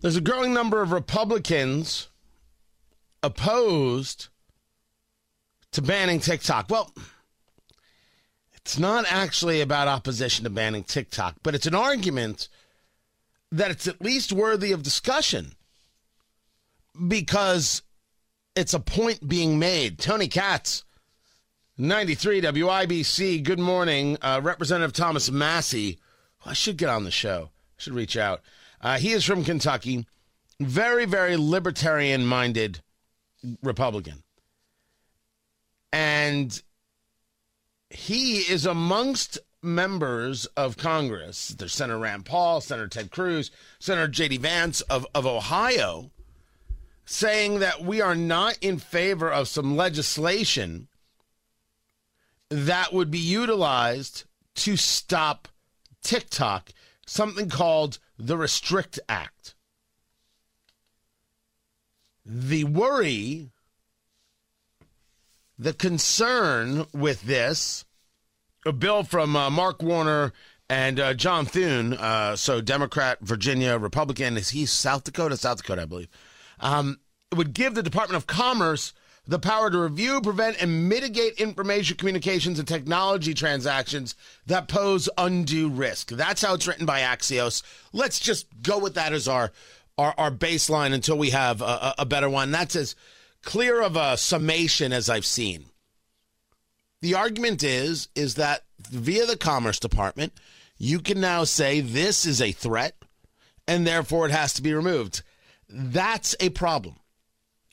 There's a growing number of Republicans opposed to banning TikTok. Well, it's not actually about opposition to banning TikTok, but it's an argument that it's at least worthy of discussion because it's a point being made. Tony Katz, 93 WIBC, good morning. Uh, Representative Thomas Massie, I should get on the show, I should reach out. Uh, he is from Kentucky, very, very libertarian minded Republican. And he is amongst members of Congress. There's Senator Rand Paul, Senator Ted Cruz, Senator J.D. Vance of, of Ohio, saying that we are not in favor of some legislation that would be utilized to stop TikTok, something called the Restrict Act. The worry the concern with this, a bill from uh, Mark Warner and uh, John Thune, uh, so Democrat, Virginia, Republican, is he South Dakota? South Dakota, I believe. Um, would give the Department of Commerce the power to review, prevent, and mitigate information communications and technology transactions that pose undue risk. That's how it's written by Axios. Let's just go with that as our our, our baseline until we have a, a better one. That's as clear of a summation as I've seen. The argument is is that via the Commerce Department, you can now say this is a threat and therefore it has to be removed. That's a problem.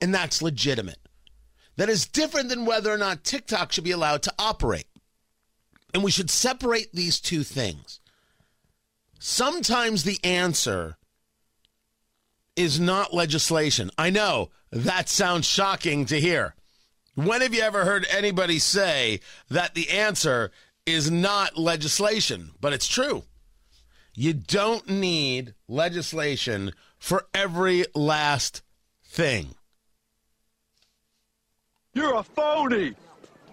And that's legitimate. That is different than whether or not TikTok should be allowed to operate. And we should separate these two things. Sometimes the answer is not legislation. I know that sounds shocking to hear. When have you ever heard anybody say that the answer is not legislation? But it's true. You don't need legislation for every last thing. You're a phony.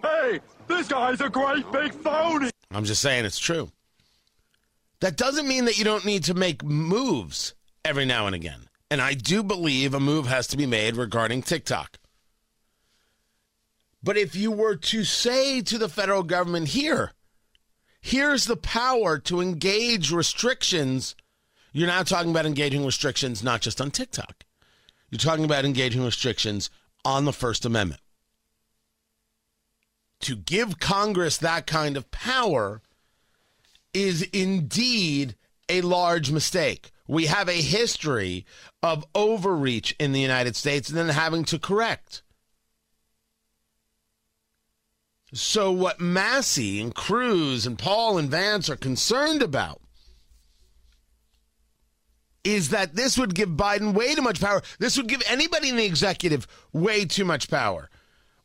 Hey, this guy's a great big phony. I'm just saying it's true. That doesn't mean that you don't need to make moves every now and again. And I do believe a move has to be made regarding TikTok. But if you were to say to the federal government here, here's the power to engage restrictions, you're now talking about engaging restrictions not just on TikTok. You're talking about engaging restrictions on the First Amendment. To give Congress that kind of power is indeed a large mistake. We have a history of overreach in the United States and then having to correct. So, what Massie and Cruz and Paul and Vance are concerned about is that this would give Biden way too much power. This would give anybody in the executive way too much power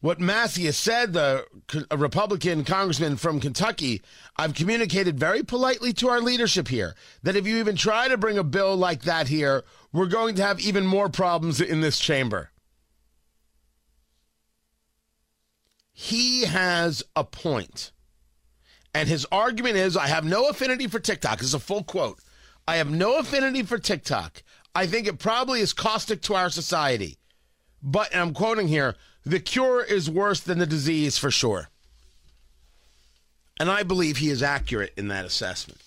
what Massie has said, the Republican congressman from Kentucky, I've communicated very politely to our leadership here that if you even try to bring a bill like that here, we're going to have even more problems in this chamber. He has a point. And his argument is I have no affinity for TikTok. This is a full quote. I have no affinity for TikTok. I think it probably is caustic to our society. But, I'm quoting here, the cure is worse than the disease for sure. And I believe he is accurate in that assessment.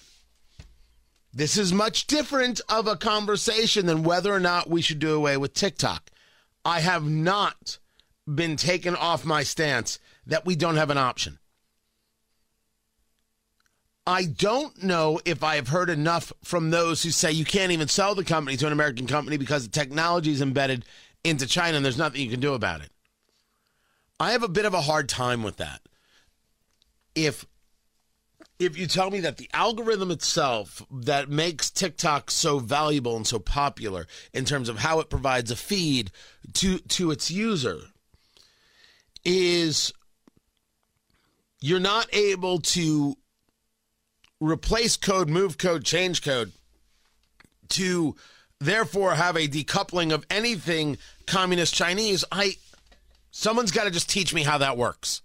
This is much different of a conversation than whether or not we should do away with TikTok. I have not been taken off my stance that we don't have an option. I don't know if I have heard enough from those who say you can't even sell the company to an American company because the technology is embedded into China and there's nothing you can do about it. I have a bit of a hard time with that. If if you tell me that the algorithm itself that makes TikTok so valuable and so popular in terms of how it provides a feed to to its user is you're not able to replace code, move code, change code to therefore have a decoupling of anything communist Chinese, I someone's got to just teach me how that works.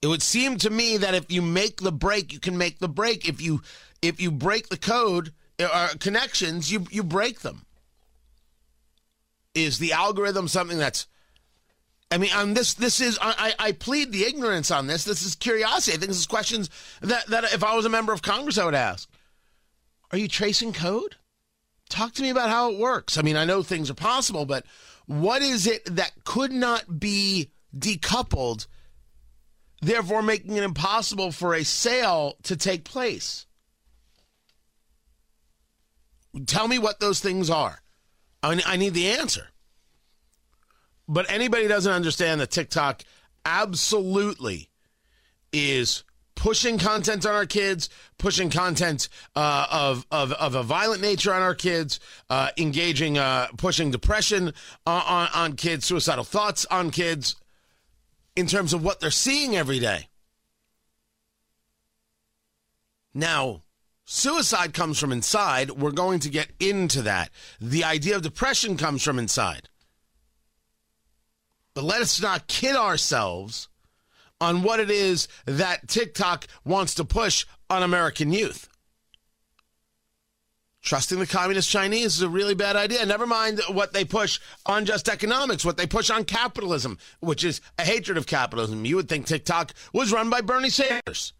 It would seem to me that if you make the break, you can make the break. If you if you break the code or connections, you you break them. Is the algorithm something that's I mean, on this, this is I, I plead the ignorance on this. This is curiosity. I think this is questions that, that if I was a member of Congress, I would ask. Are you tracing code? Talk to me about how it works. I mean, I know things are possible, but what is it that could not be decoupled, therefore making it impossible for a sale to take place? Tell me what those things are. I, need the answer. But anybody doesn't understand that TikTok absolutely is pushing content on our kids, pushing content uh, of, of, of a violent nature on our kids, uh, engaging, uh, pushing depression on, on kids, suicidal thoughts on kids in terms of what they're seeing every day. Now, suicide comes from inside. We're going to get into that. The idea of depression comes from inside. But let us not kid ourselves on what it is that TikTok wants to push on American youth. Trusting the communist Chinese is a really bad idea. Never mind what they push on just economics, what they push on capitalism, which is a hatred of capitalism. You would think TikTok was run by Bernie Sanders.